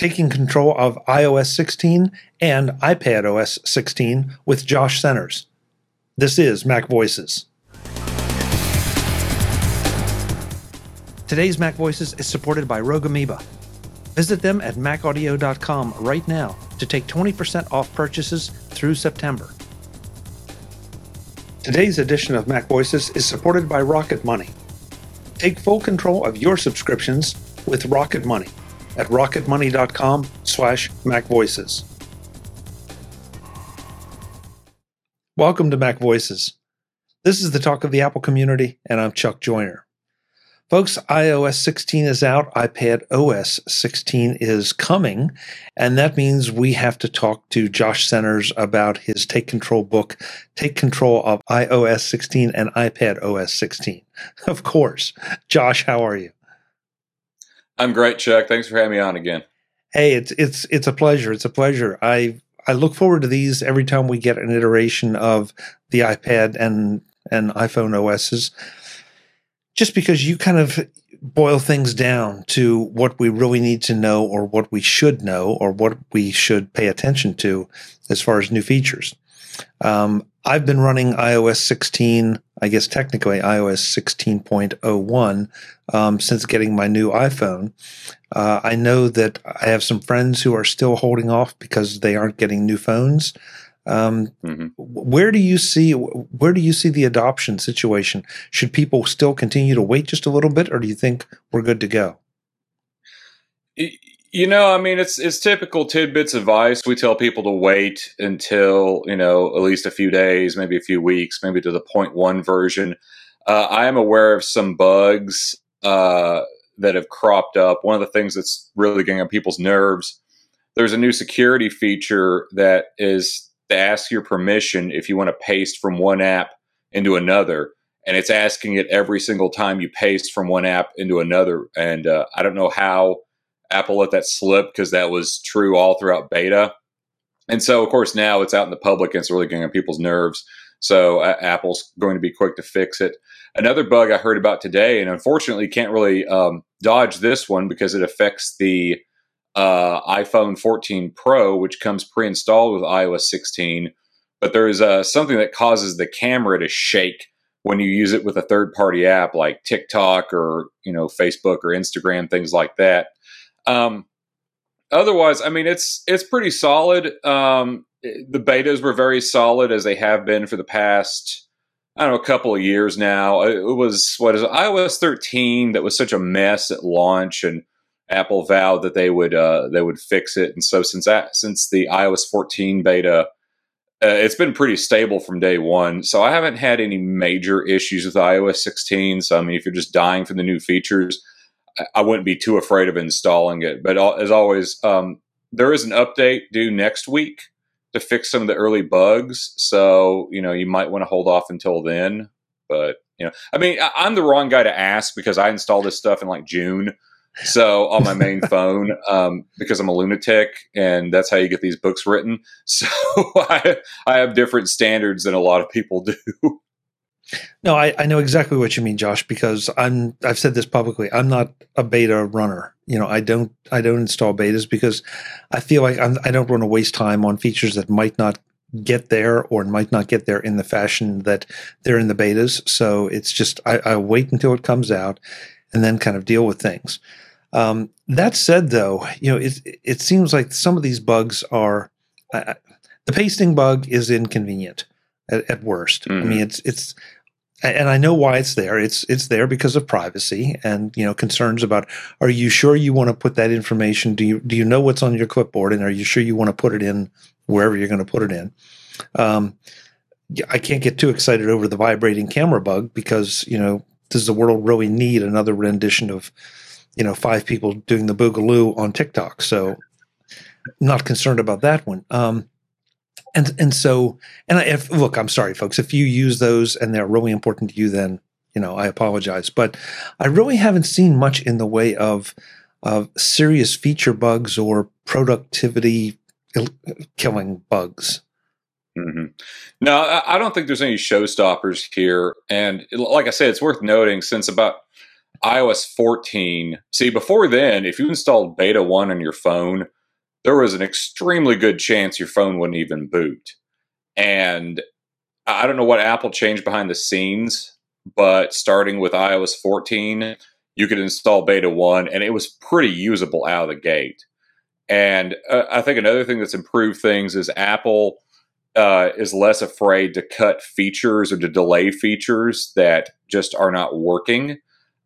taking control of iOS 16 and iPad OS 16 with Josh Centers. This is Mac Voices. Today's Mac Voices is supported by Rogue Amoeba. Visit them at macaudio.com right now to take 20% off purchases through September. Today's edition of Mac Voices is supported by Rocket Money. Take full control of your subscriptions with Rocket Money at rocketmoney.com slash macvoices. Welcome to Mac Voices. This is the talk of the Apple community, and I'm Chuck Joiner. Folks, iOS 16 is out, iPad OS 16 is coming, and that means we have to talk to Josh Centers about his Take Control book, Take Control of iOS 16 and iPad OS 16. Of course. Josh, how are you? I'm great, Chuck. Thanks for having me on again. Hey, it's it's it's a pleasure. It's a pleasure. I I look forward to these every time we get an iteration of the iPad and and iPhone OSs. Just because you kind of boil things down to what we really need to know or what we should know or what we should pay attention to as far as new features. Um, I've been running iOS 16, I guess technically iOS 16.01 um, since getting my new iPhone. Uh, I know that I have some friends who are still holding off because they aren't getting new phones. Um, mm-hmm. Where do you see where do you see the adoption situation? Should people still continue to wait just a little bit, or do you think we're good to go? You know, I mean, it's it's typical TidBITS advice. We tell people to wait until you know at least a few days, maybe a few weeks, maybe to the point one version. Uh, I am aware of some bugs uh, that have cropped up. One of the things that's really getting on people's nerves. There's a new security feature that is to ask your permission if you want to paste from one app into another, and it's asking it every single time you paste from one app into another. And uh, I don't know how Apple let that slip because that was true all throughout beta. And so, of course, now it's out in the public and it's really getting on people's nerves. So, uh, Apple's going to be quick to fix it. Another bug I heard about today, and unfortunately can't really um, dodge this one because it affects the uh, iPhone 14 Pro, which comes pre installed with iOS 16. But there is uh, something that causes the camera to shake when you use it with a third party app like TikTok or you know Facebook or Instagram, things like that. Um, otherwise, I mean, it's it's pretty solid. Um, the betas were very solid as they have been for the past I don't know a couple of years now. It was what is it, iOS 13 that was such a mess at launch, and Apple vowed that they would uh, they would fix it. And so since that since the iOS 14 beta, uh, it's been pretty stable from day one. So I haven't had any major issues with iOS 16. So I mean, if you're just dying for the new features, I wouldn't be too afraid of installing it. But as always, um, there is an update due next week to fix some of the early bugs. So you know you might want to hold off until then. But you know, I mean, I, am the wrong guy to ask because I installed this stuff in like June. So on my main phone, um, because I'm a lunatic, and that's how you get these books written. So I, I have different standards than a lot of people do. No, I, I know exactly what you mean, Josh, because I'm I've said this publicly. I'm not a beta runner. You know, I don't I don't install betas because I feel like I'm, I don't want to waste time on features that might not get there or might not get there in the fashion that they're in the betas. So it's just I, I wait until it comes out and then kind of deal with things. Um, that said, though, you know, it it seems like some of these bugs are uh, the pasting bug is inconvenient at, at worst. Mm-hmm. I mean, it's it's and I know why it's there. It's it's there because of privacy and you know concerns about. Are you sure you want to put that information? Do you do you know what's on your clipboard, and are you sure you want to put it in wherever you're going to put it in? Um, I can't get too excited over the vibrating camera bug because you know does the world really need another rendition of you know five people doing the boogaloo on TikTok? So not concerned about that one. Um, and and so and if look i'm sorry folks if you use those and they're really important to you then you know i apologize but i really haven't seen much in the way of of serious feature bugs or productivity killing bugs mm-hmm. no i don't think there's any showstoppers here and like i said it's worth noting since about iOS 14. See, before then, if you installed Beta 1 on your phone, there was an extremely good chance your phone wouldn't even boot. And I don't know what Apple changed behind the scenes, but starting with iOS 14, you could install Beta 1 and it was pretty usable out of the gate. And uh, I think another thing that's improved things is Apple uh, is less afraid to cut features or to delay features that just are not working.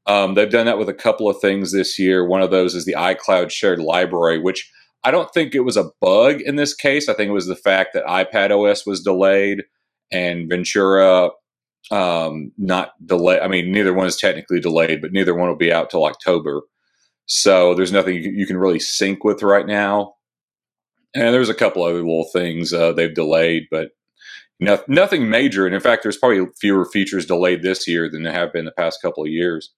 Um, they've done that with a couple of things this year. One of those is the iCloud shared library, which I don't think it was a bug in this case. I think it was the fact that iPad OS was delayed and Ventura um, not delayed. I mean, neither one is technically delayed, but neither one will be out till October. So there's nothing you can really sync with right now. And there's a couple other little things uh, they've delayed, but no, nothing major. And in fact, there's probably fewer features delayed this year than there have been the past couple of years.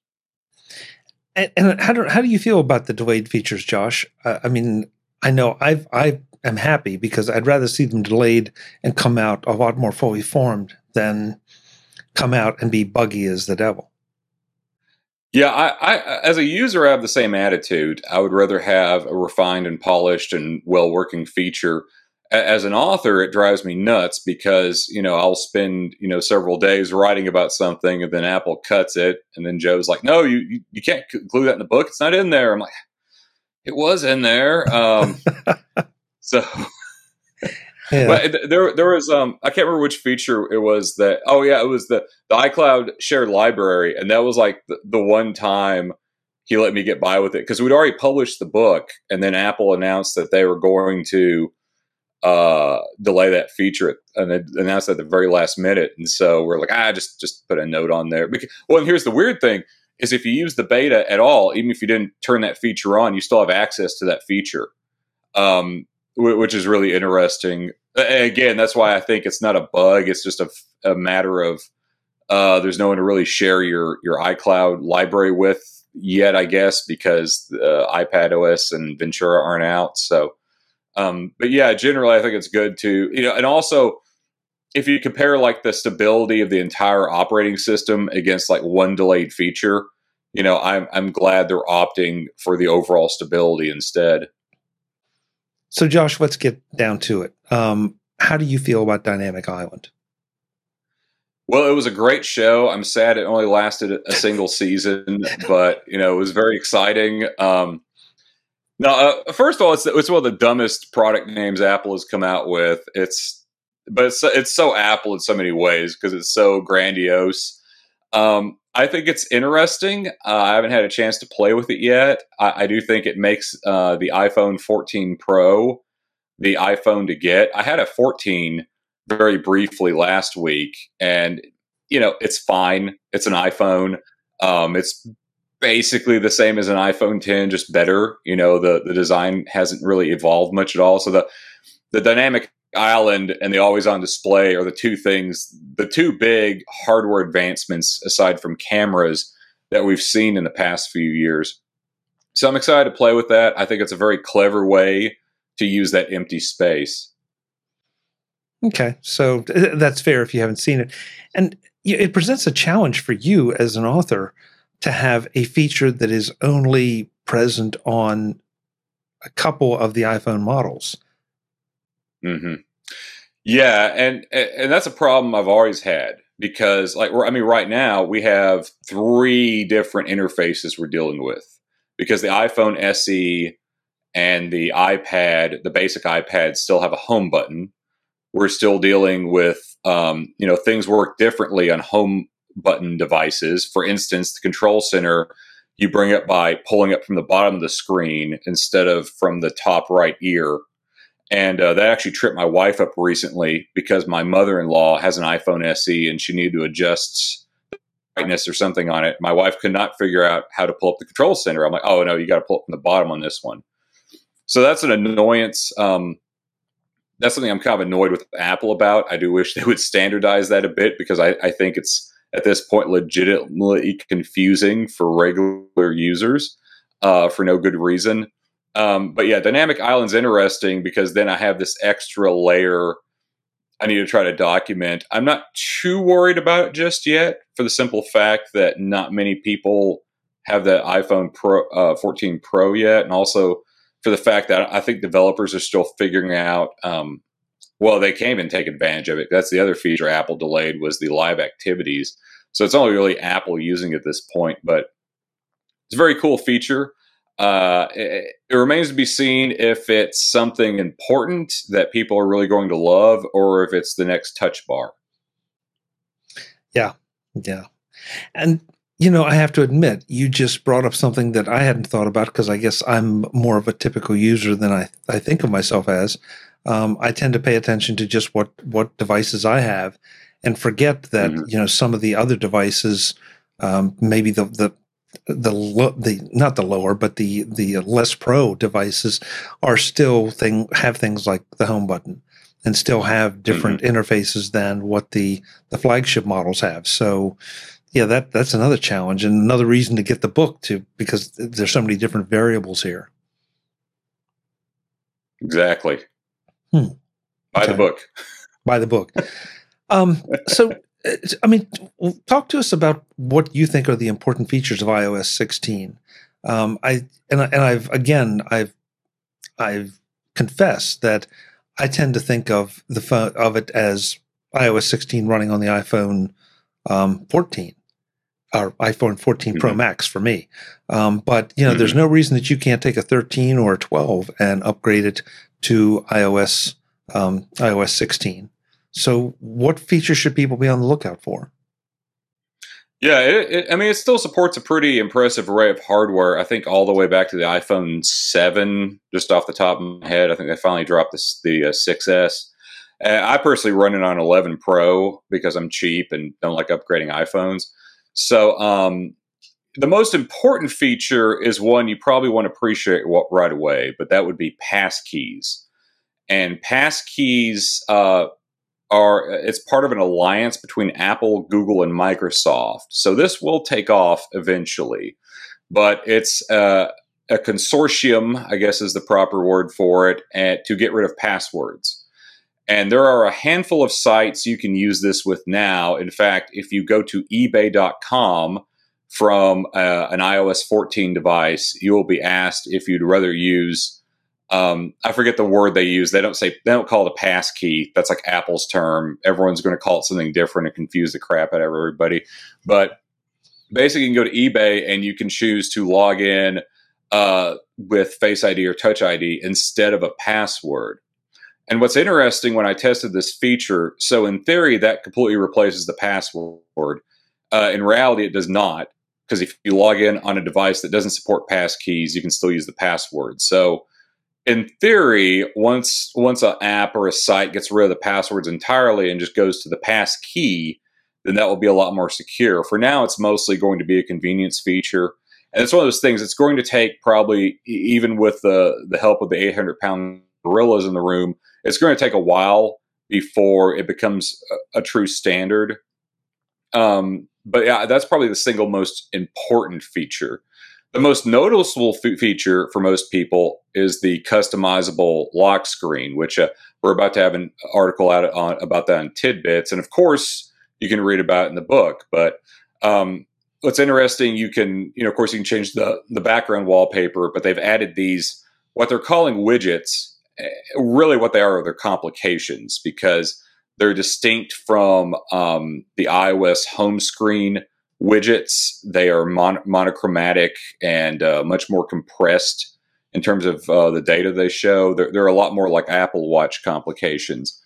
And, and how do how do you feel about the delayed features, Josh? Uh, I mean, I know I've I am happy because I'd rather see them delayed and come out a lot more fully formed than come out and be buggy as the devil. Yeah, I, I, as a user, I have the same attitude. I would rather have a refined and polished and well working feature. As an author, it drives me nuts because you know I'll spend you know several days writing about something, and then Apple cuts it, and then Joe's like, "No, you you, you can't include that in the book. It's not in there." I'm like, "It was in there." Um, so yeah. But there, there was um, I can't remember which feature it was that. Oh yeah, it was the the iCloud shared library, and that was like the, the one time he let me get by with it because we'd already published the book, and then Apple announced that they were going to uh, delay that feature, and they announced at the very last minute, and so we're like, ah, just just put a note on there. Because, well, and here's the weird thing: is if you use the beta at all, even if you didn't turn that feature on, you still have access to that feature. Um, which is really interesting. Again, that's why I think it's not a bug. It's just a, a matter of uh, there's no one to really share your your iCloud library with yet, I guess, because uh, iPad OS and Ventura aren't out. So, um, but yeah, generally, I think it's good to you know, and also if you compare like the stability of the entire operating system against like one delayed feature, you know, I'm I'm glad they're opting for the overall stability instead. So, Josh, let's get down to it. Um, how do you feel about Dynamic Island? Well, it was a great show. I'm sad it only lasted a single season, but you know it was very exciting. Um, now, uh, first of all, it's it's one of the dumbest product names Apple has come out with. It's but it's it's so Apple in so many ways because it's so grandiose. Um, I think it's interesting. Uh, I haven't had a chance to play with it yet. I, I do think it makes uh, the iPhone 14 Pro the iPhone to get. I had a 14 very briefly last week, and you know it's fine. It's an iPhone. Um, it's basically the same as an iPhone 10, just better. You know the the design hasn't really evolved much at all. So the the dynamic island and the always on display are the two things, the two big hardware advancements aside from cameras that we've seen in the past few years. So I'm excited to play with that. I think it's a very clever way to use that empty space. Okay, so that's fair if you haven't seen it. And it presents a challenge for you as an author to have a feature that is only present on a couple of the iPhone models. Mm-hmm. Yeah, and and that's a problem I've always had because, like, I mean, right now we have three different interfaces we're dealing with because the iPhone SE and the iPad, the basic iPad, still have a home button. We're still dealing with, um, you know, things work differently on home button devices. For instance, the control center you bring it by pulling it from the bottom of the screen instead of from the top right ear and uh, that actually tripped my wife up recently because my mother in law has an iPhone SE and she needed to adjust brightness or something on it. My wife could not figure out how to pull up the control center. I'm like, oh, no, you got to pull it from the bottom on this one. So that's an annoyance. Um, that's something I'm kind of annoyed with Apple about. I do wish they would standardize that a bit because I, I think it's at this point legitimately confusing for regular users uh, for no good reason. Um, but yeah, Dynamic Island's interesting because then I have this extra layer I need to try to document. I'm not too worried about it just yet for the simple fact that not many people have the iPhone Pro uh, 14 Pro yet, and also for the fact that I think developers are still figuring out. Um, well, they can't even take advantage of it. That's the other feature Apple delayed was the live activities. So it's only really Apple using at this point, but it's a very cool feature. Uh, it, it, remains to be seen if it's something important that people are really going to love or if it's the next touch bar. Yeah. Yeah. And, you know, I have to admit, you just brought up something that I hadn't thought about because I guess I'm more of a typical user than I, I think of myself as. Um, I tend to pay attention to just what, what devices I have and forget that, mm-hmm. you know, some of the other devices, um, maybe the, the the lo- the not the lower but the the less pro devices are still thing have things like the home button and still have different mm-hmm. interfaces than what the the flagship models have so yeah that that's another challenge and another reason to get the book to because there's so many different variables here exactly hmm. buy okay. the book buy the book um so I mean, talk to us about what you think are the important features of iOS 16. Um, I and and I've again I've I've confessed that I tend to think of the phone of it as iOS 16 running on the iPhone um, 14 or iPhone 14 mm-hmm. Pro Max for me. Um, but you know, mm-hmm. there's no reason that you can't take a 13 or a 12 and upgrade it to iOS um, iOS 16. So, what features should people be on the lookout for? Yeah, it, it, I mean, it still supports a pretty impressive array of hardware. I think all the way back to the iPhone 7, just off the top of my head. I think they finally dropped this, the uh, 6S. Uh, I personally run it on 11 Pro because I'm cheap and don't like upgrading iPhones. So, um, the most important feature is one you probably want to appreciate right away, but that would be passkeys. And passkeys uh, are it's part of an alliance between Apple, Google, and Microsoft. So this will take off eventually, but it's uh, a consortium, I guess is the proper word for it, and, to get rid of passwords. And there are a handful of sites you can use this with now. In fact, if you go to eBay.com from uh, an iOS 14 device, you will be asked if you'd rather use um, I forget the word they use. They don't say they don't call it a pass key. That's like Apple's term. Everyone's going to call it something different and confuse the crap out of everybody. But basically, you can go to eBay and you can choose to log in uh, with Face ID or Touch ID instead of a password. And what's interesting when I tested this feature, so in theory, that completely replaces the password. Uh, in reality, it does not, because if you log in on a device that doesn't support pass keys, you can still use the password. So in theory, once once an app or a site gets rid of the passwords entirely and just goes to the pass key, then that will be a lot more secure. For now, it's mostly going to be a convenience feature, and it's one of those things. It's going to take probably even with the the help of the 800 pound gorillas in the room, it's going to take a while before it becomes a, a true standard. Um, but yeah, that's probably the single most important feature. The most noticeable f- feature for most people is the customizable lock screen, which uh, we're about to have an article out on, about that in TidBITS, and of course you can read about in the book. But um, what's interesting, you can, you know, of course, you can change the the background wallpaper, but they've added these what they're calling widgets. Eh, really, what they are are their complications because they're distinct from um, the iOS home screen widgets. They are mon- monochromatic and uh, much more compressed in terms of uh, the data they show. They're, they're, a lot more like Apple Watch complications.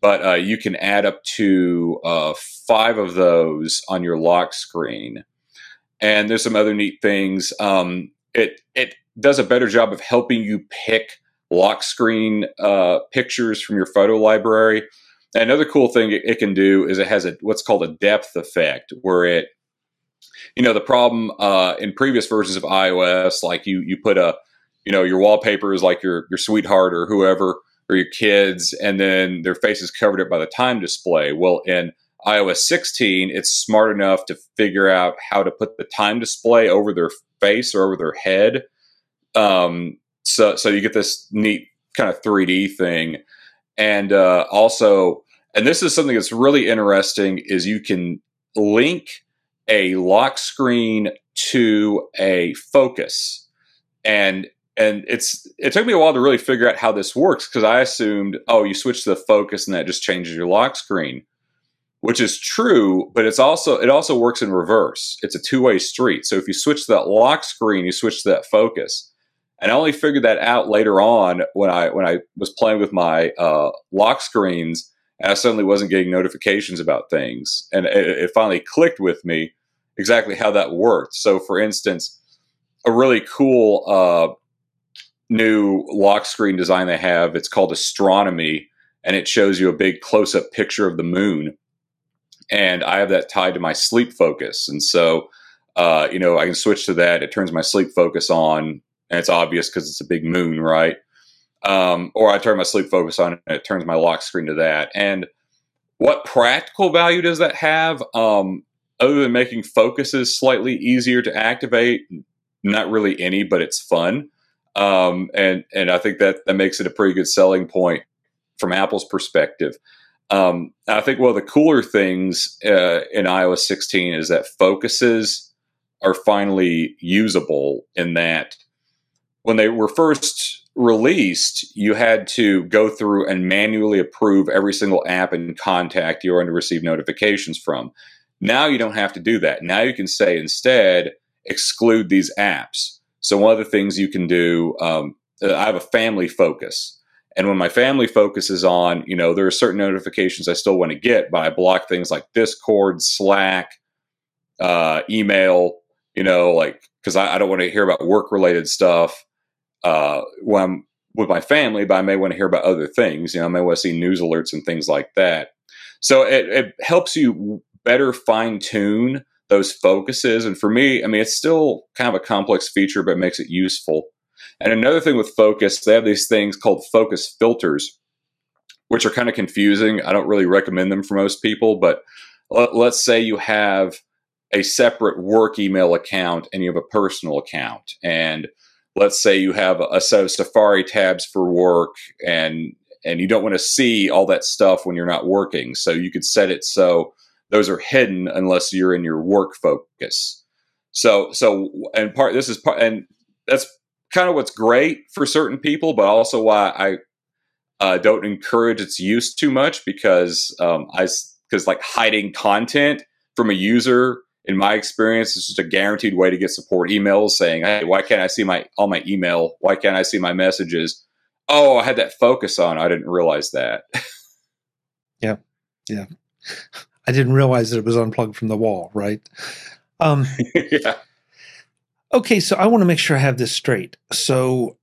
But uh, you can add up to uh, five of those on your lock screen. And there's some other neat things. Um, it it does a better job of helping you pick lock screen uh, pictures from your photo library. Another cool thing it, can do is it has a what's called a depth effect, where it you know the problem uh, in previous versions of iOS, like you you put a you know your wallpaper is like your your sweetheart or whoever or your kids, and then their face is covered up by the time display. Well, in iOS 16, it's smart enough to figure out how to put the time display over their face or over their head. Um, so so you get this neat kind of 3D thing, and uh, also, and this is something that's really interesting is you can link a lock screen to a focus. And and it's it took me a while to really figure out how this works because I assumed, oh, you switch to the focus and that just changes your lock screen, which is true, but it's also it also works in reverse. It's a two way street. So if you switch to that lock screen, you switch to that focus. And I only figured that out later on when I when I was playing with my uh, lock screens, and I suddenly wasn't getting notifications about things, and it, it finally clicked with me exactly how that worked. So, for instance, a really cool uh, new lock screen design they have. It's called Astronomy, and it shows you a big close up picture of the moon. And I have that tied to my sleep focus, and so uh, you know I can switch to that. It turns my sleep focus on and it's obvious because it's a big moon, right? Um, or I turn my sleep focus on and it turns my lock screen to that. And what practical value does that have? Um, other than making focuses slightly easier to activate, not really any, but it's fun. Um, and and I think that that makes it a pretty good selling point from Apple's perspective. Um, I think one of the cooler things uh, in iOS 16 is that focuses are finally usable in that when they were first released, you had to go through and manually approve every single app and contact you're going to receive notifications from. Now you don't have to do that. Now you can say instead, exclude these apps. So one of the things you can do, um, uh, I have a family focus. And when my family focus is on, you know, there are certain notifications I still want to get, but I block things like Discord, Slack, uh, email, you know, like, because I, I, don't want to hear about work related stuff uh, when I'm with my family, but I may want to hear about other things. You know, I may want to see news alerts and things like that. So it, it helps you better fine tune those focuses. And for me, I mean, it's still kind of a complex feature, but it makes it useful. And another thing with focus, they have these things called focus filters, which are kind of confusing. I don't really recommend them for most people, but let, let's say you have a separate work email account and you have a personal account. And let's say you have a set of Safari tabs for work and and you don't want to see all that stuff when you're not working. So you could set it so those are hidden unless you're in your work focus. So so and part this is part and that's kind of what's great for certain people, but also why I uh, don't encourage its use too much because um, I because like hiding content from a user in my experience, it's just a guaranteed way to get support emails saying, "Hey, why can't I see my all my email? Why can't I see my messages?" Oh, I had that focus on. I didn't realize that. yeah, yeah. I didn't realize that it was unplugged from the wall. Right. Um, yeah. Okay, so I want to make sure I have this straight. So,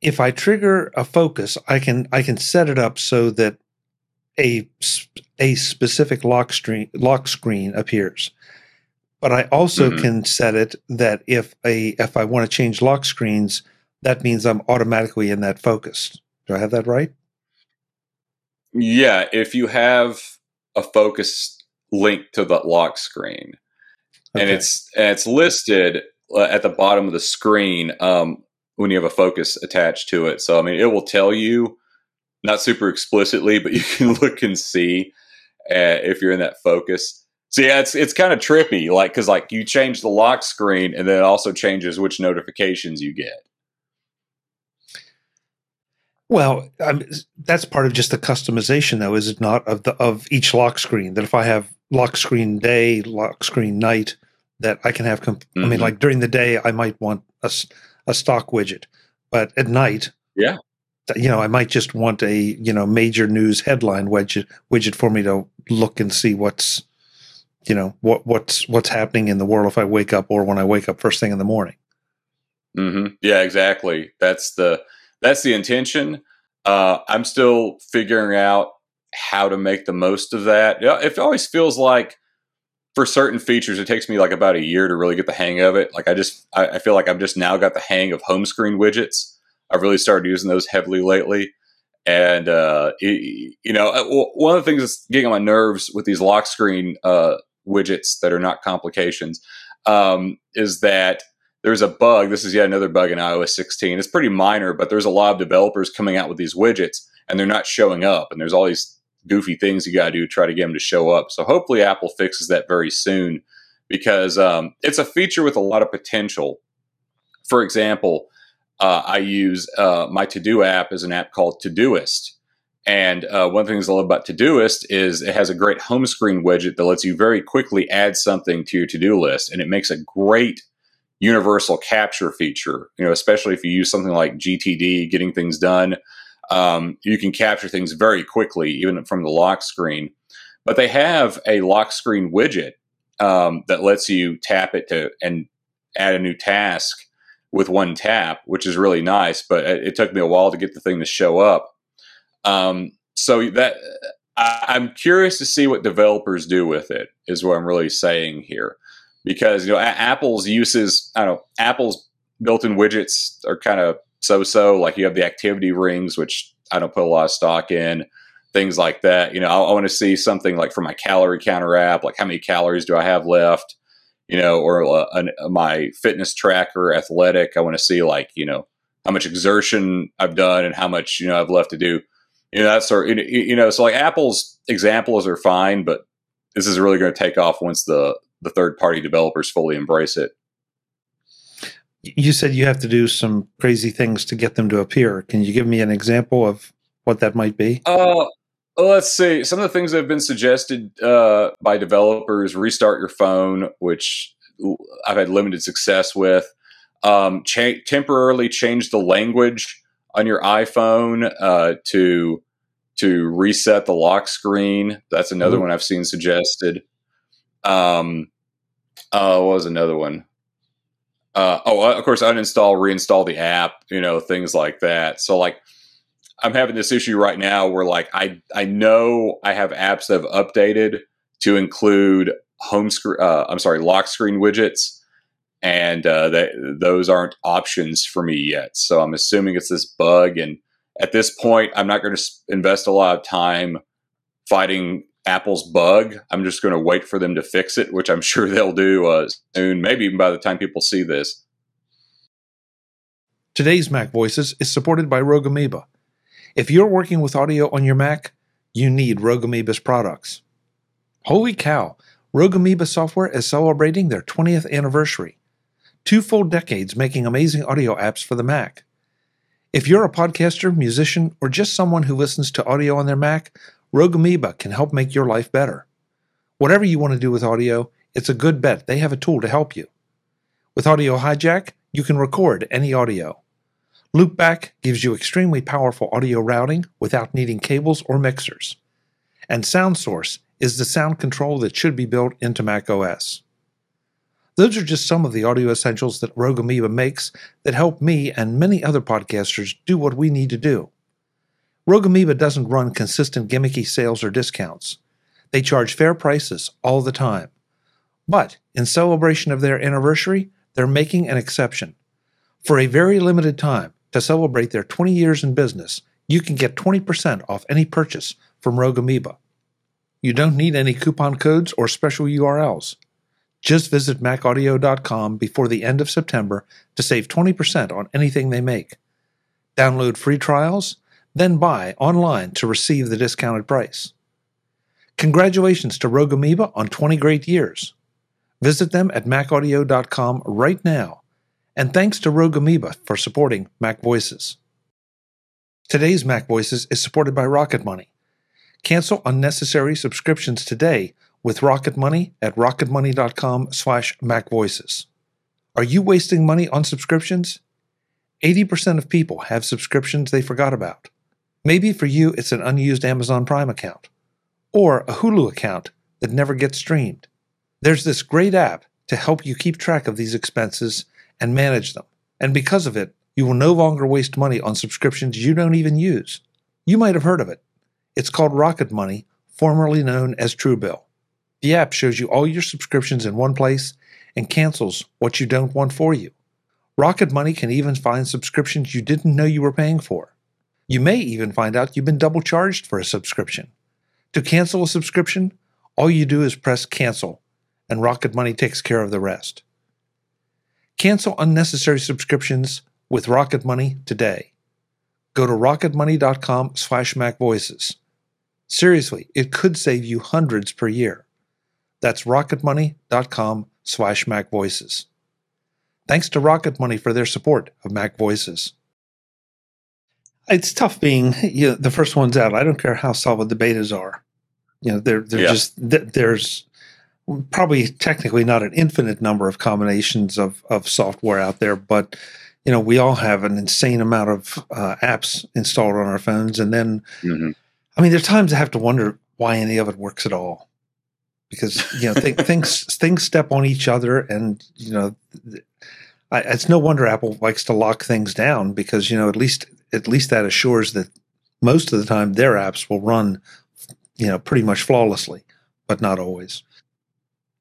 if I trigger a focus, I can I can set it up so that a a specific lock screen lock screen appears. But I also mm-hmm. can set it that if a if I want to change lock screens, that means I'm automatically in that focus. Do I have that right? Yeah, if you have a focus link to the lock screen, okay. and it's and it's listed uh, at the bottom of the screen um, when you have a focus attached to it. So I mean, it will tell you not super explicitly, but you can look and see uh, if you're in that focus. So yeah, it's it's kind of trippy, like because like you change the lock screen, and then it also changes which notifications you get. Well, um, that's part of just the customization, though, is it not? Of the of each lock screen. That if I have lock screen day, lock screen night, that I can have. Comp- mm-hmm. I mean, mm-hmm. like during the day, I might want a a stock widget, but at night, yeah, you know, I might just want a you know major news headline widget widget for me to look and see what's you know what what's what's happening in the world if I wake up or when I wake up first thing in the morning. Mm-hmm. Yeah, exactly. That's the that's the intention. Uh, I'm still figuring out how to make the most of that. It always feels like for certain features, it takes me like about a year to really get the hang of it. Like I just, I, I feel like I've just now got the hang of home screen widgets. I've really started using those heavily lately. And, uh, it, you know, uh, one of the things that's getting on my nerves with these lock screen uh, widgets that are not complications um, is that there's a bug. This is yet another bug in iOS 16. It's pretty minor, but there's a lot of developers coming out with these widgets and they're not showing up. And there's all these goofy things you got to do to try to get them to show up. So hopefully Apple fixes that very soon because um, it's a feature with a lot of potential. For example, uh, I use uh, my to do app as an app called Todoist. And uh, one of the things I love about Todoist is it has a great home screen widget that lets you very quickly add something to your to do list. And it makes a great universal capture feature, you know, especially if you use something like GTD, getting things done. Um, you can capture things very quickly, even from the lock screen. But they have a lock screen widget um, that lets you tap it to and add a new task with one tap, which is really nice. But it, it took me a while to get the thing to show up. Um, so that I, I'm curious to see what developers do with it. Is what I'm really saying here, because you know Apple's uses. I don't know Apple's built-in widgets are kind of so-so. Like you have the activity rings, which I don't put a lot of stock in things like that. You know, I, I want to see something like for my calorie counter app, like how many calories do I have left? You know, or uh, an, uh, my fitness tracker, Athlytic. I want to see like you know how much exertion I've done and how much you know I've left to do. You know, that sort. Of, you know, so like Apple's examples are fine, but this is really going to take off once the the third party developers fully embrace it. You said you have to do some crazy things to get them to appear. Can you give me an example of what that might be? Uh, let's see. Some of the things that have been suggested uh, by developers: restart your phone, which I've had limited success with. Um, cha- temporarily change the language on your iPhone uh, to to reset the lock screen. That's another Ooh. one I've seen suggested. Um, uh, what was another one? Uh, oh, uh, of course, uninstall, reinstall the app. You know, things like that. So, like, I'm having this issue right now where like I I know I have apps that have updated to include home screen. Uh, I'm sorry, lock screen widgets, and uh, that those aren't options for me yet. So I'm assuming it's this bug. And at this point, I'm not going to invest a lot of time fighting Apple's bug. I'm just going to wait for them to fix it, which I'm sure they'll do uh, soon. Maybe even by the time people see this. Today's Mac Voices is supported by Rogue Amoeba if you're working with audio on your Mac, you need Rogue Amoeba's products. Holy cow! Rogue Amoeba software is celebrating their 20th anniversary. Two full decades making amazing audio apps for the Mac. If you're a podcaster, musician, or just someone who listens to audio on their Mac, Rogue Amoeba can help make your life better. Whatever you want to do with audio, it's a good bet they have a tool to help you. With Audio Hijack, you can record any audio. Loopback gives you extremely powerful audio routing without needing cables or mixers. And SoundSource is the sound control that should be built into Mac OS. Those are just some of the audio essentials that Rogue Amoeba makes that help me and many other podcasters do what we need to do. Rogue Amoeba doesn't run consistent gimmicky sales or discounts. They charge fair prices all the time. But in celebration of their anniversary, they're making an exception. For a very limited time, to celebrate their 20 years in business, you can get 20% off any purchase from Rogue Amoeba. You don't need any coupon codes or special URLs. Just visit macaudio.com before the end of September to save 20% on anything they make. Download free trials, then buy online to receive the discounted price. Congratulations to Rogue Amoeba on 20 great years. Visit them at macaudio.com right now and thanks to Rogue Amoeba for supporting Mac Voices. Today's Mac Voices is supported by Rocket Money. Cancel unnecessary subscriptions today with Rocket Money at rocketmoney.com slash macvoices. Are you wasting money on subscriptions? 80% of people have subscriptions they forgot about. Maybe for you it's an unused Amazon Prime account or a Hulu account that never gets streamed. There's this great app to help you keep track of these expenses and manage them. And because of it, you will no longer waste money on subscriptions you don't even use. You might have heard of it. It's called Rocket Money, formerly known as Truebill. The app shows you all your subscriptions in one place and cancels what you don't want for you. Rocket Money can even find subscriptions you didn't know you were paying for. You may even find out you've been double charged for a subscription. To cancel a subscription, all you do is press cancel, and Rocket Money takes care of the rest. Cancel unnecessary subscriptions with Rocket Money today. Go to rocketmoney.com slash macvoices. Seriously, it could save you hundreds per year. That's rocketmoney.com slash Mac Voices. Thanks to Rocket Money for their support of Mac Voices. It's tough being you know, the first ones out. I don't care how solid the betas are. You know, they're they're Yeah. just there's probably technically not an infinite number of combinations of of software out there, but you know we all have an insane amount of uh, apps installed on our phones, and then Mhm. I mean, there's times I have to wonder why any of it works at all, because you know th- things things step on each other, and you know, I, it's no wonder Apple likes to lock things down because you know at least at least that assures that most of the time their apps will run, you know, pretty much flawlessly, but not always.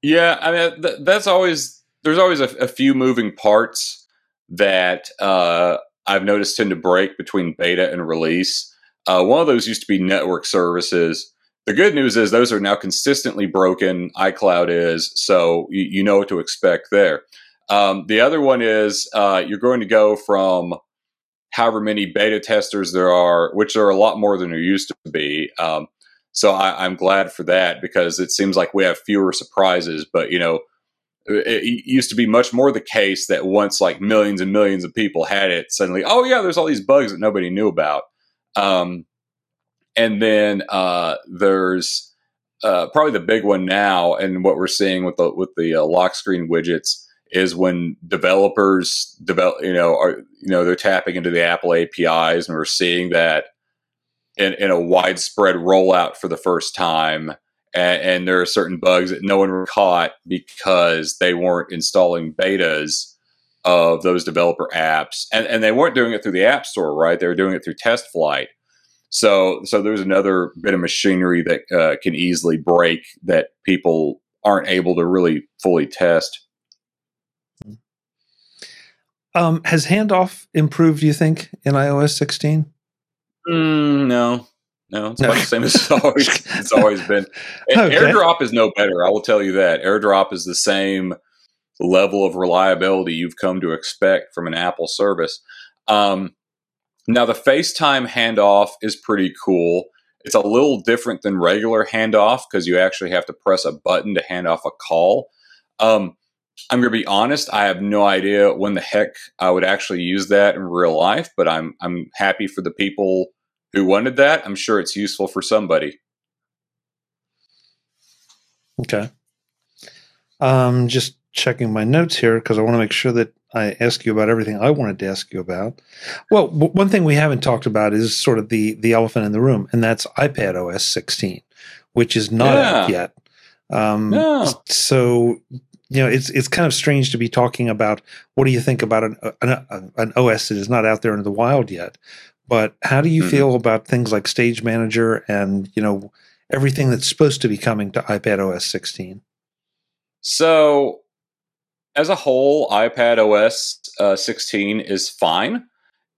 Yeah, I mean th- that's always there's always a, a few moving parts that uh, I've noticed tend to break between beta and release. Uh, one of those used to be network services. The good news is those are now consistently broken. iCloud is, so you, you know what to expect there. Um, the other one is uh, you're going to go from however many beta testers there are, which are a lot more than there used to be. Um, so I, I'm glad for that because it seems like we have fewer surprises. But you know, it, it used to be much more the case that once like millions and millions of people had it, suddenly, oh yeah, there's all these bugs that nobody knew about. Um, and then uh, there's uh, probably the big one now, and what we're seeing with the with the uh, lock screen widgets is when developers develop, you know, are you know they're tapping into the Apple APIs, and we're seeing that in, in a widespread rollout for the first time. And, and there are certain bugs that no one caught because they weren't installing betas of those developer apps, and and they weren't doing it through the App Store, right? They were doing it through Test Flight. So, so there's another bit of machinery that uh, can easily break that people aren't able to really fully test. Um, has handoff improved? You think in iOS 16? Mm, no, no, it's No. the same as it's always, it's always been. Okay. AirDrop is no better. I will tell you that. AirDrop is the same level of reliability you've come to expect from an Apple service. Um, now, the FaceTime handoff is pretty cool. It's a little different than regular handoff because you actually have to press a button to hand off a call. Um, I'm going to be honest. I have no idea when the heck I would actually use that in real life, but I'm I'm happy for the people who wanted that. I'm sure it's useful for somebody. Okay. Um, just checking my notes here because I want to make sure that I ask you about everything I wanted to ask you about. Well, w- one thing we haven't talked about is sort of the the elephant in the room, and that's iPad OS 16, which is not out yet. Um, No. So you know, it's it's kind of strange to be talking about what do you think about an an, an OS that is not out there in the wild yet. But how do you Mhm. feel about things like Stage Manager and you know everything that's supposed to be coming to iPad OS 16? So, as a whole, iPad OS uh, 16 is fine.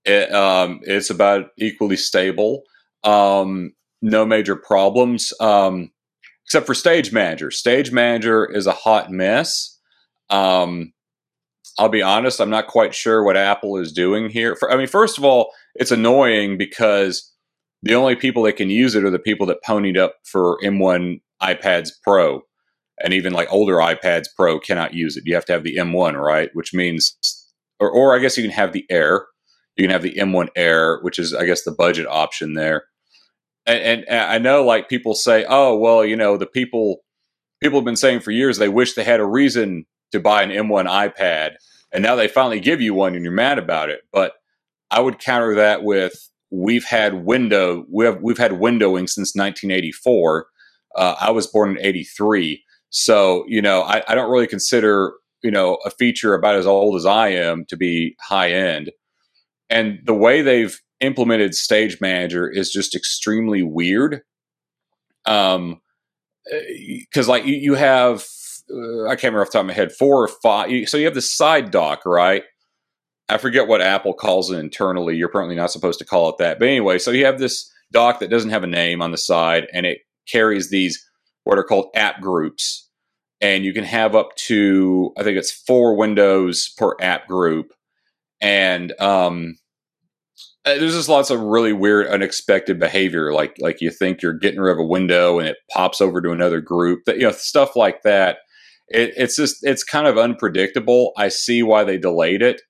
It, um, it's about equally stable. Um, no major problems, um, except for Stage Manager. Stage Manager is a hot mess. Um, I'll be honest; I'm not quite sure what Apple is doing here. For, I mean, first of all, it's annoying because the only people that can use it are the people that ponied up for M1 iPads Pro and even like older iPads Pro cannot use it. You have to have the M1, right? Which means, or, or I guess you can have the Air. You can have the M1 Air, which is, I guess, the budget option there. And, and, I know, like people say, oh, well, you know, the people people have been saying for years they wish they had a reason to buy an M1 iPad, and now they finally give you one, and you're mad about it. But I would counter that with we've had window we have we've had windowing since 1984. Uh, I was born in '83. So, you know, I, I don't really consider, you know, a feature about as old as I am to be high end. And the way they've implemented Stage Manager is just extremely weird. Um, because like you, you have, uh, I can't remember off the top of my head, four or five. So you have the side dock, right? I forget what Apple calls it internally. You're apparently not supposed to call it that. But anyway, so you have this dock that doesn't have a name on the side and it carries these what are called app groups. And you can have up to, I think it's four windows per app group. And um, uh, there's just lots of really weird, unexpected behavior. Like like you think you're getting rid of a window and it pops over to another group. That you know stuff like that. it, it's just it's kind of unpredictable. I see why they delayed it,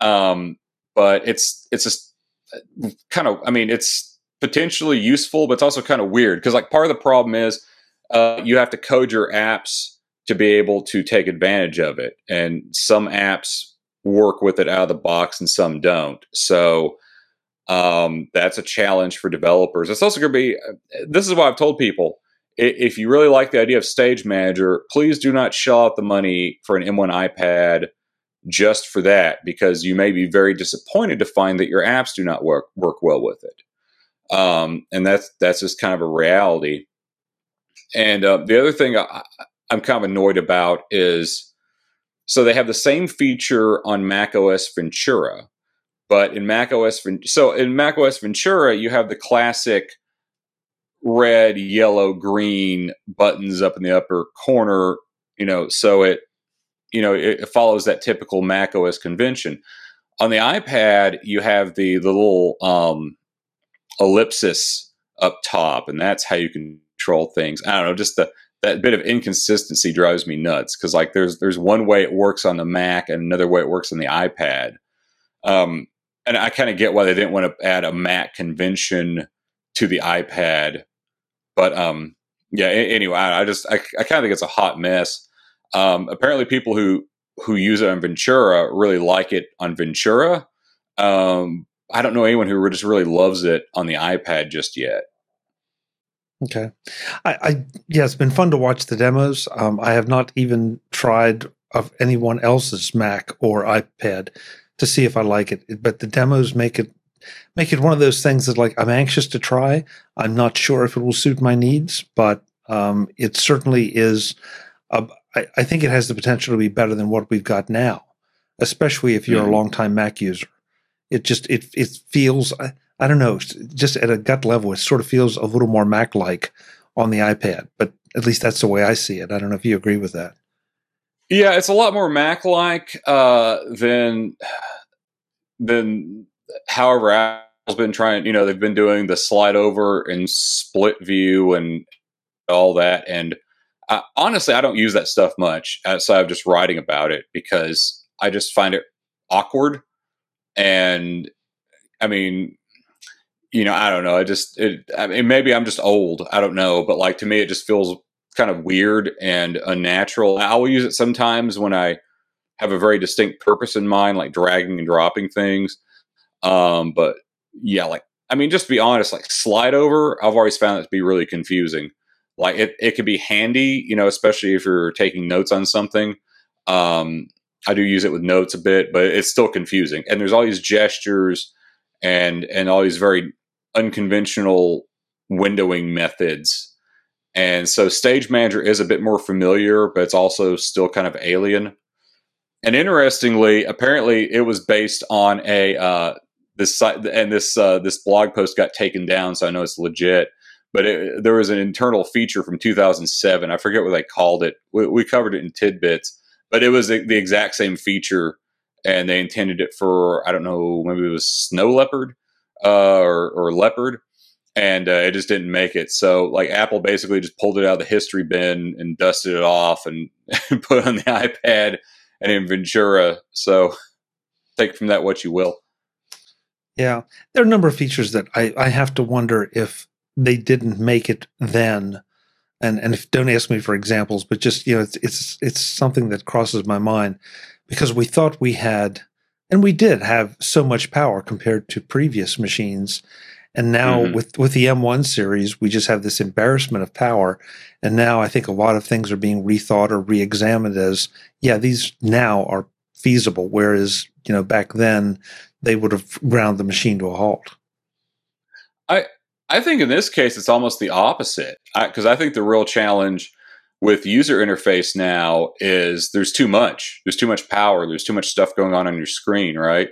um, but it's it's just kind of. I mean, it's potentially useful, but it's also kind of weird because like part of the problem is uh, you have to code your apps to be able to take advantage of it, and some apps work with it out of the box and some don't. So um, that's a challenge for developers. It's also going to be. This is why I've told people if you really like the idea of Stage Manager, please do not shell out the money for an M1 iPad just for that, because you may be very disappointed to find that your apps do not work work well with it. Um, and that's that's just kind of a reality. And uh, the other thing I, I'm kind of annoyed about is so they have the same feature on Mac OS Ventura, but in Mac OS so in Mac OS Ventura you have the classic red, yellow, green buttons up in the upper corner, you know, so it you know, it, follows that typical Mac OS convention. On the iPad, you have the the little um, ellipsis up top, and that's how you control things. I don't know, just the that bit of inconsistency drives me nuts because like there's there's one way it works on the Mac and another way it works on the iPad. Um, and I kind of get why they didn't want to add a Mac convention to the iPad, but um, yeah. Anyway, I just I, I kind of think it's a hot mess. Um, apparently, people who who use it on Ventura really like it on Ventura. Um, I don't know anyone who just really loves it on the iPad just yet. Okay, I, I yeah, it's been fun to watch the demos. Um, I have not even tried of anyone else's Mac or iPad to see if I like it, but the demos make it make it one of those things that like I'm anxious to try. I'm not sure if it will suit my needs, but um, it certainly is. A, I, I think it has the potential to be better than what we've got now, especially if you're mm-hmm. a longtime Mac user. It just it it feels. I don't know, just at a gut level, it sort of feels a little more Mac like on the iPad, but at least that's the way I see it. I don't know if you agree with that. Yeah, it's a lot more Mac like uh, than than however Apple's been trying. You know, they've been doing the slide over and split view and all that. And uh, honestly, I don't use that stuff much outside of just writing about it because I just find it awkward. And I mean, you know, I don't know. I just, it, I mean, maybe I'm just old. I don't know. But like to me, it just feels kind of weird and unnatural. I will use it sometimes when I have a very distinct purpose in mind, like dragging and dropping things. Um, but yeah, like, I mean, just to be honest, like slide over, I've always found it to be really confusing. Like it, it could be handy, you know, especially if you're taking notes on something. Um, I do use it with notes a bit, but it's still confusing. And there's all these gestures and and all these very unconventional windowing methods. And so Stage Manager is a bit more familiar, but it's also still kind of alien. And interestingly, apparently it was based on a uh, this site, and this uh, this blog post got taken down, so I know it's legit. But it, there was an internal feature from 2007. I forget what they called it. We, we covered it in TidBITS, but it was the, the exact same feature, and they intended it for I don't know, maybe it was Snow Leopard uh, or, or Leopard, and uh, it just didn't make it. So like Apple basically just pulled it out of the history bin and dusted it off and put on the iPad and in Ventura. So take from that what you will. Yeah, there are a number of features that I, I have to wonder if they didn't make it then. And and if don't ask me for examples, but just you know, it's it's it's something that crosses my mind because we thought we had and we did have so much power compared to previous machines. And now mm-hmm. with, with the M1 series, we just have this embarrassment of power. And now I think a lot of things are being rethought or re-examined as, yeah, these now are feasible. Whereas, you know, back then they would have ground the machine to a halt. I, I think in this case, it's almost the opposite. Because I, I think the real challenge with user interface now is there's too much. There's too much power. There's too much stuff going on on your screen, right?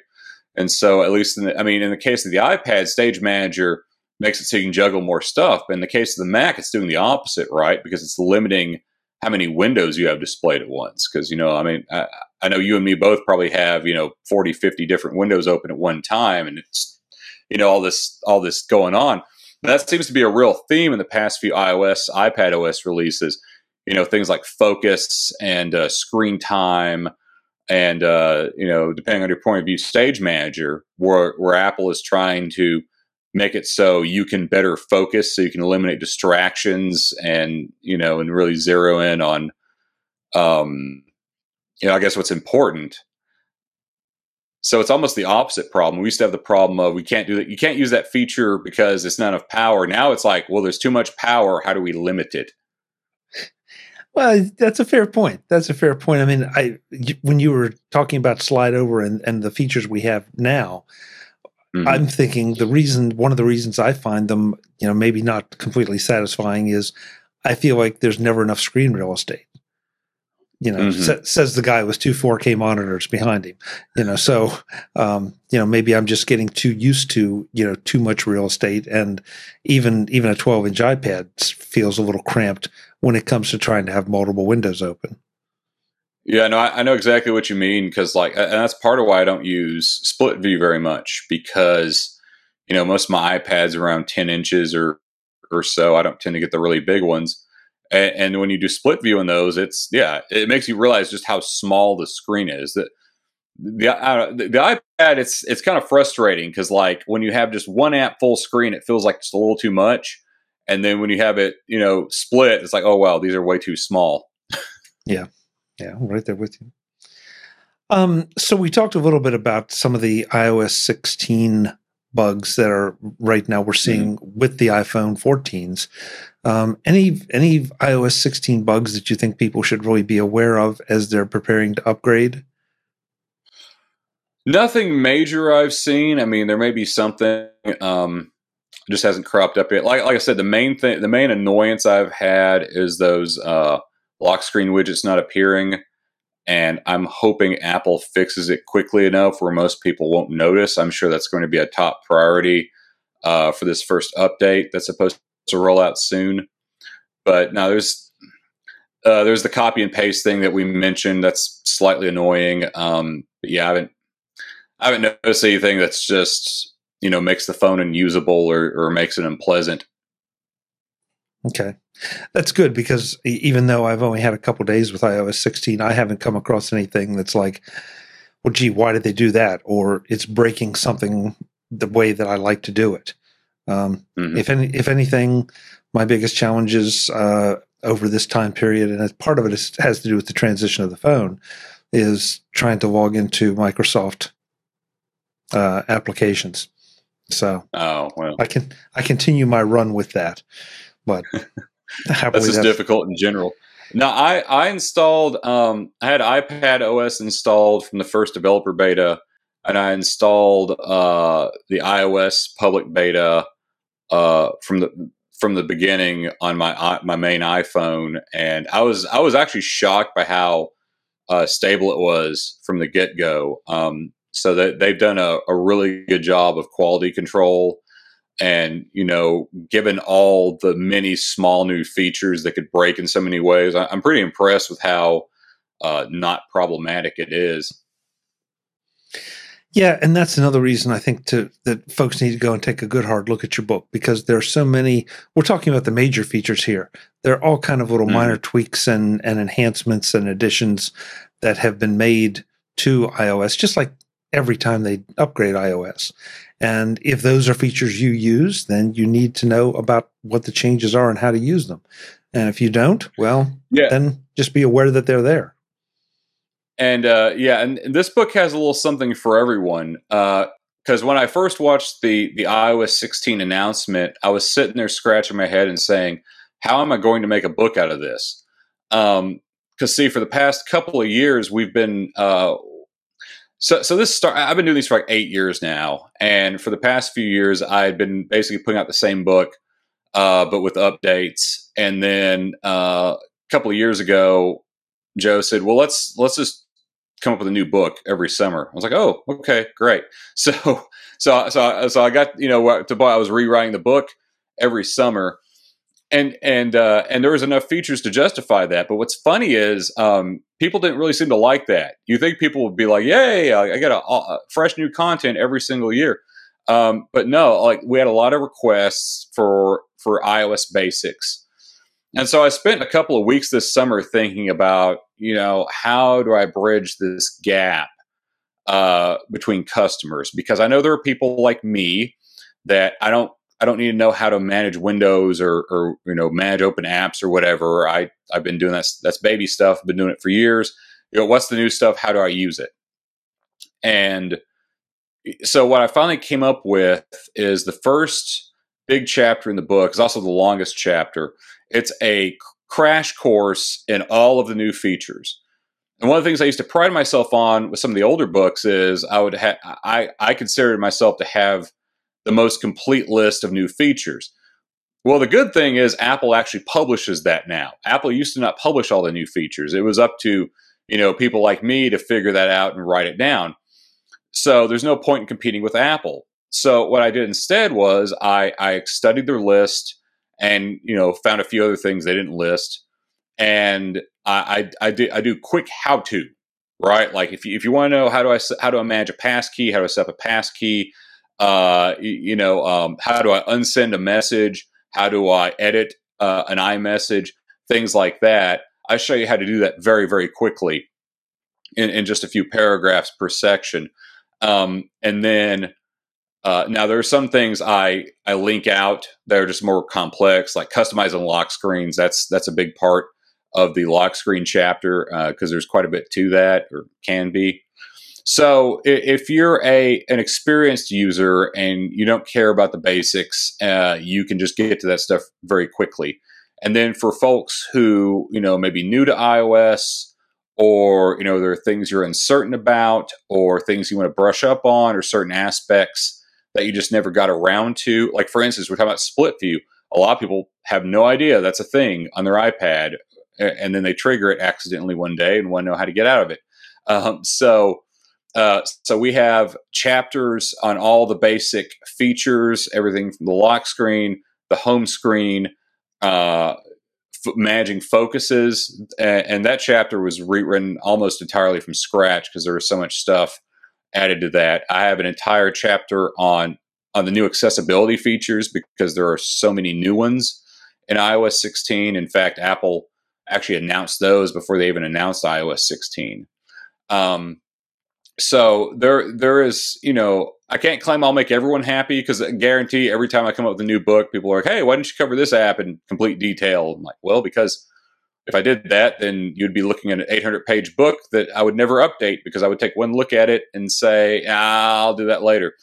And so, at least, in the, I mean, in the case of the iPad, Stage Manager makes it so you can juggle more stuff. But in the case of the Mac, it's doing the opposite, right? Because it's limiting how many windows you have displayed at once. Because, you know, I mean, I, I know you and me both probably have, you know, 40, 50 different windows open at one time. And it's, you know, all this, all this going on. That seems to be a real theme in the past few iOS, iPad OS releases you know things like focus and uh, screen time and uh, you know depending on your point of view stage manager where, where apple is trying to make it so you can better focus so you can eliminate distractions and you know and really zero in on um you know i guess what's important. So it's almost the opposite problem. We used to have the problem of we can't do that you can't use that feature because it's not enough power. Now it's like well there's too much power how do we limit it well that's a fair point that's a fair point i mean i when you were talking about slide over and, and the features we have now Mm-hmm. I'm thinking the reason, one of the reasons I find them, you know, maybe not completely satisfying is I feel like there's never enough screen real estate. You know, mm-hmm. sa- says the guy with two 4K monitors behind him. You know, so um, you know maybe I'm just getting too used to you know too much real estate, and even even a 12 inch iPad feels a little cramped when it comes to trying to have multiple windows open. Yeah, no, I, I know exactly what you mean because, like, and that's part of why I don't use split view very much because, you know, most of my iPads are around ten inches or or so. I don't tend to get the really big ones, and, and when you do split view in those, it's yeah, it makes you realize just how small the screen is. That the, uh, the, iPad, it's it's kind of frustrating because like when you have just one app full screen, it feels like just a little too much, and then when you have it, you know, split, it's like oh wow, these are way too small. yeah. Yeah, I'm right there with you. Um, so we talked a little bit about some of the iOS 16 bugs that are right now we're seeing mm-hmm. with the iPhone 14s. Um, any any iOS 16 bugs that you think people should really be aware of as they're preparing to upgrade? Nothing major I've seen. I mean, there may be something um, just hasn't cropped up yet. Like like I said, the main thing, the main annoyance I've had is those uh, lock screen widget's not appearing. And I'm hoping Apple fixes it quickly enough where most people won't notice. I'm sure that's going to be a top priority uh, for this first update that's supposed to roll out soon. But now there's uh, there's the copy and paste thing that we mentioned. That's slightly annoying. Um, but yeah, I haven't I haven't noticed anything that's just you know makes the phone unusable or, or makes it unpleasant. Okay. That's good because even though I've only had a couple days with iOS 16, I haven't come across anything that's like, well, gee, why did they do that? Or it's breaking something the way that I like to do it. Um, mm-hmm. If any, if anything, my biggest challenges uh, over this time period, and part of it is, has to do with the transition of the phone, is trying to log into Microsoft uh, applications. So, oh well, I can I continue my run with that, but that's just difficult in general. Now, I I installed um, I had iPad OS installed from the first developer beta, and I installed uh, the iOS public beta uh, from the from the beginning on my my main iPhone, and I was I was actually shocked by how uh, stable it was from the get go. Um, so that they've done a, a really good job of quality control and you know given all the many small new features that could break in so many ways I, am pretty impressed with how uh, not problematic it is yeah and that's another reason i think to that folks need to go and take a good hard look at your book because there are so many we're talking about the major features here there are all kind of little mm-hmm. minor tweaks and and enhancements and additions that have been made to ios just like every time they upgrade ios and if those are features you use, then you need to know about what the changes are and how to use them. And if you don't, well, yeah. then just be aware that they're there. And uh, yeah, and, this book has a little something for everyone. Because uh, when I first watched the the iOS 16 announcement, I was sitting there scratching my head and saying, "How am I going to make a book out of this?" Because um, see, for the past couple of years, we've been uh, so, so this start. I've been doing these for like eight years now, and for the past few years, I've been basically putting out the same book, uh, but with updates. And then uh, a couple of years ago, Joe said, "Well, let's let's just come up with a new book every summer." I was like, "Oh, okay, great." So, so, so, so I got you know to buy. I was rewriting the book every summer, and and uh, and there was enough features to justify that. But what's funny is um, people didn't really seem to like that. You think people would be like, "Yay, I, get a, a, fresh new content every single year," um, but no. Like we had a lot of requests for for iOS basics, And so I spent a couple of weeks this summer thinking about, you know, how do I bridge this gap uh, between customers? Because I know there are people like me that I don't I don't need to know how to manage Windows or, or you know manage open apps or whatever. I I've been doing that. That's baby stuff. Been doing it for years. You know, what's the new stuff? How do I use it? And so what I finally came up with is the first big chapter in the book is also the longest chapter. It's a crash course in all of the new features. And one of the things I used to pride myself on with some of the older books is I would have I I considered myself to have the most complete list of new features. Well, the good thing is Apple actually publishes that now. Apple used to not publish all the new features. It was up to, you know, people like me to figure that out and write it down. So there's no point in competing with Apple. So what I did instead was I, I studied their list and, you know, found a few other things they didn't list. And I, I, I do, I do quick how to, right? Like if you, if you want to know how do I, how do I manage a pass key, how do I set up a pass key, uh, you know, um, how do I unsend a message? How do I edit uh, an iMessage? Things like that. I show you how to do that very, very quickly in, in just a few paragraphs per section. Um, and then uh, now there are some things I I link out that are just more complex, like customizing lock screens. That's that's a big part of the lock screen chapter uh, because uh, there's quite a bit to that, or can be. So if you're a an experienced user and you don't care about the basics, uh, you can just get to that stuff very quickly. And then for folks who you know maybe new to iOS, or you know there are things you're uncertain about, or things you want to brush up on, or certain aspects that you just never got around to. Like for instance, we're talking about split view. A lot of people have no idea that's a thing on their iPad, and then they trigger it accidentally one day and want to know how to get out of it. Um, so uh, so we have chapters on all the basic features, everything from the lock screen, the home screen, uh, f- managing focuses, and, and, that chapter was rewritten almost entirely from scratch because there was so much stuff added to that. I have an entire chapter on on the new accessibility features because there are so many new ones in iOS 16. In fact, Apple actually announced those before they even announced iOS 16. Um, so there there is you know i can't claim i'll make everyone happy because i guarantee every time i come up with a new book people are like hey why didn't you cover this app in complete detail? I'm like well because if i did that then you'd be looking at an 800 page book that i would never update because i would take one look at it and say ah, i'll do that later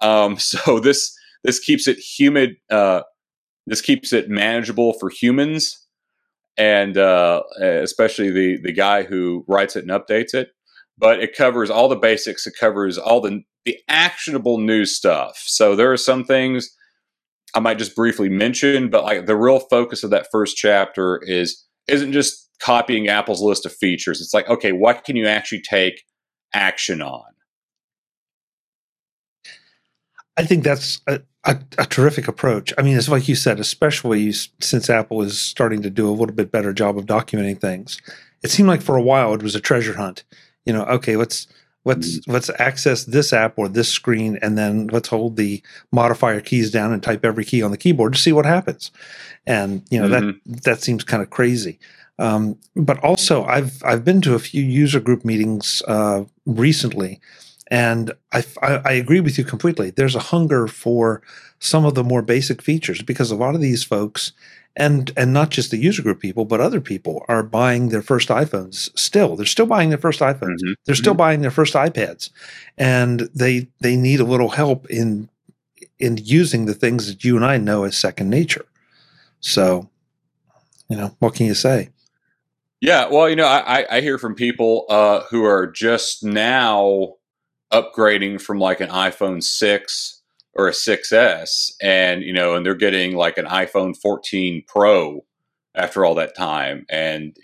um, so this this keeps it humid uh, this keeps it manageable for humans and uh, especially the the guy who writes it and updates it but it covers all the basics. It covers all the the actionable news stuff. So there are some things I might just briefly mention, but like the real focus of that first chapter is isn't just copying Apple's list of features. It's like, okay, what can you actually take action on? I think that's a, a, a, terrific approach. I mean, it's like you said, especially since Apple is starting to do a little bit better job of documenting things. It seemed like for a while it was a treasure hunt you know, okay, let's let's mm-hmm. let's access this app or this screen, and then let's hold the modifier keys down and type every key on the keyboard to see what happens. And you know mm-hmm. that that seems kind of crazy. Um, but also, I've I've been to a few user group meetings uh, recently, and I, I, I agree with you completely. There's a hunger for some of the more basic features because a lot of these folks and and not just the user group people, but other people are buying their first iPhones. Still, they're still buying their first iPhones. Mm-hmm. They're still mm-hmm. buying their first iPads, and they they need a little help in in using the things that you and I know as second nature. So, you know, what can you say? Yeah, well, you know, I, I hear from people uh, who are just now upgrading from like an iPhone six or a 6S and you know and they're getting like an iPhone 14 Pro after all that time. And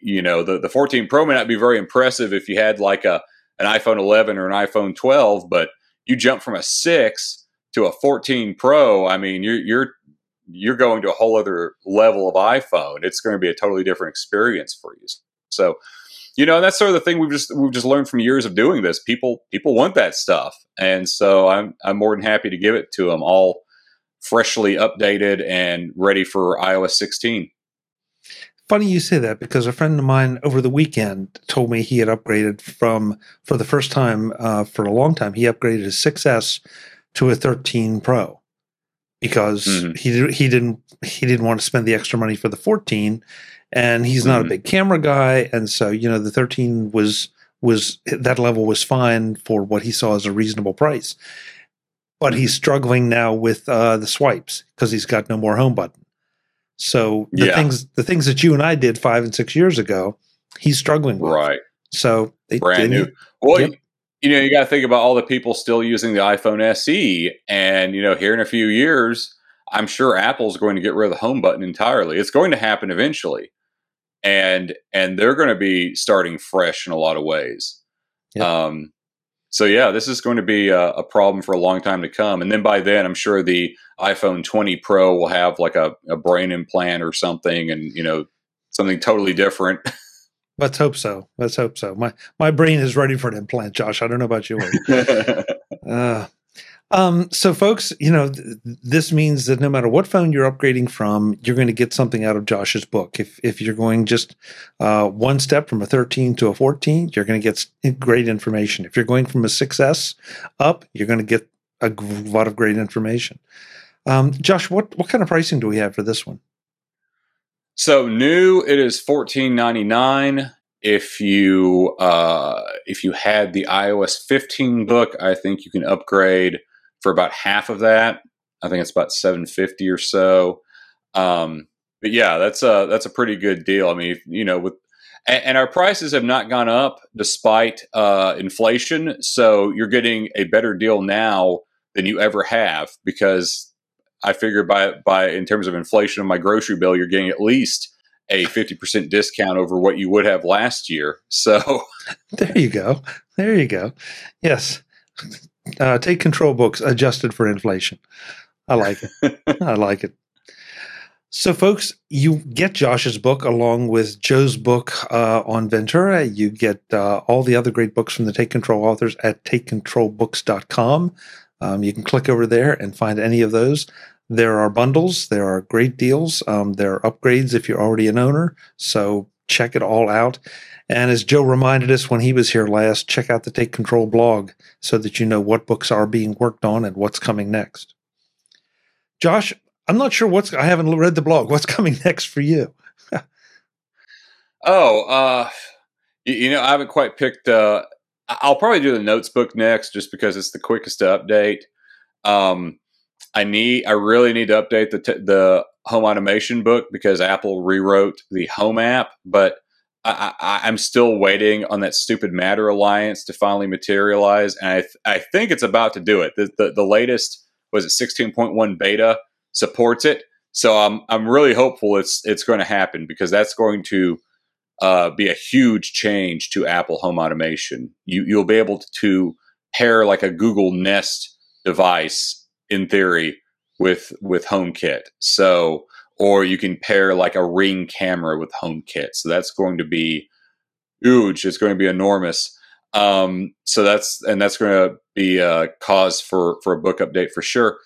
you know the the 14 Pro may not be very impressive if you had like a an iPhone 11 or an iPhone 12 but you jump from a 6 to a 14 Pro I mean you're you're you're going to a whole other level of iPhone. It's going to be a totally different experience for you. So you know that's sort of the thing we've just we've just learned from years of doing this. People people want that stuff. And so i'm i'm more than happy to give it to them all freshly updated and ready for ios 16 Funny you say that because a friend of mine over the weekend told me he had upgraded from, for the first time uh, for a long time, he upgraded his 6S to a 13 Pro because mm-hmm. he he didn't he didn't want to spend the extra money for the 14 and he's not mm-hmm. a big camera guy and so you know the 13 was was that level was fine for what he saw as a reasonable price. But he's struggling now with uh, the swipes because he's got no more home button. So the yeah. things the things that you and I did 5 and 6 years ago he's struggling with. Right. So they, brand new. well yep. you know, you got to think about all the people still using the iPhone SE, and you know, here in a few years, I'm sure Apple's going to get rid of the home button entirely. It's going to happen eventually, and and they're going to be starting fresh in a lot of ways. Yep. Um, so yeah, this is going to be a, a, problem for a long time to come. And then by then, I'm sure the iPhone 20 Pro will have like a, a brain implant or something, and you know, something totally different. Let's hope so. Let's hope so. My my brain is ready for an implant, Josh. I don't know about you. uh, um, so, folks, you know, th- this means that no matter what phone you're upgrading from, you're going to get something out of Josh's book. If if you're going just uh, one step from a 13 to a 14, you're going to get great information. If you're going from a 6S up, you're going to get a lot of great information. Um, Josh, what what kind of pricing do we have for this one? So new, it is fourteen ninety nine. If you uh, if you had the iOS 15 book, I think you can upgrade for about half of that. I think it's about 750 or so. Um, but yeah, that's a that's a pretty good deal. I mean, you know, with and, and our prices have not gone up despite uh, inflation. So you're getting a better deal now than you ever have because I figure by by in terms of inflation of my grocery bill, you're getting at least a 50% discount over what you would have last year. So there you go. There you go. Yes. Uh, take control books adjusted for inflation. I like it. I like it. So, folks, you get Josh's book along with Joe's book uh, on Ventura. You get uh, all the other great books from the Take Control authors at takecontrolbooks.com. Um, you can click over there and find any of those. There are bundles, there are great deals, um, there are upgrades if you're already an owner. So check it all out. And as Joe reminded us when he was here last, check out the Take Control blog so that you know what books are being worked on and what's coming next. Josh, I'm not sure what's, I haven't read the blog. What's coming next for you? oh, uh, you, you, know, I haven't quite picked, uh, I'll probably do the notes book next just because it's the quickest to update. Um, I need, I really need to update the t- the home automation book because Apple rewrote the Home app, but I, I, am still waiting on that stupid Matter alliance to finally materialize, and I, th- I think it's about to do it. The, the, the latest was it 16.1 beta supports it, so I'm I'm really hopeful it's it's going to happen because that's going to uh, be a huge change to Apple Home Automation. You you'll be able to pair like a Google Nest device in theory with with HomeKit. So or you can pair like a ring camera with HomeKit. So that's going to be huge. It's going to be enormous. Um, so that's and that's going to be a cause for for a book update for sure.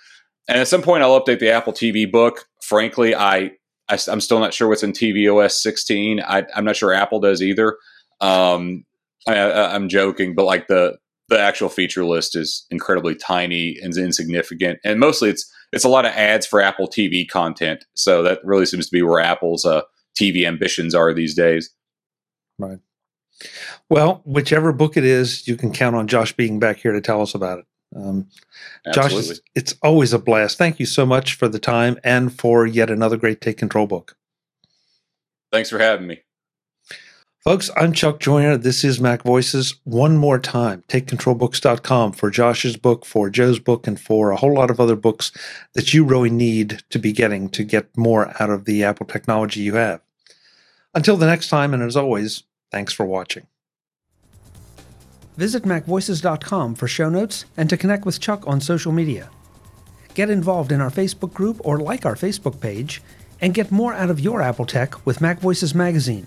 And at some point, I'll update the Apple TV book. Frankly, I, I am still not sure what's in tvOS 16. I, am not sure Apple does either. Um, I, I'm joking, but like the the actual feature list is incredibly tiny and insignificant, and mostly it's it's a lot of ads for Apple TV content. So that really seems to be where Apple's uh, TV ambitions are these days. Right. Well, whichever book it is, you can count on Josh being back here to tell us about it. Um, Josh, it's, it's always a blast. Thank you so much for the time and for yet another great Take Control book. Thanks for having me. Folks, I'm Chuck Joiner. This is Mac Voices. One more time, takecontrolbooks.com for Josh's book, for Joe's book, and for a whole lot of other books that you really need to be getting to get more out of the Apple technology you have. Until the next time, and as always, thanks for watching. Visit MacVoices.com for show notes and to connect with Chuck on social media. Get involved in our Facebook group or like our Facebook page, and get more out of your Apple tech with Mac Voices Magazine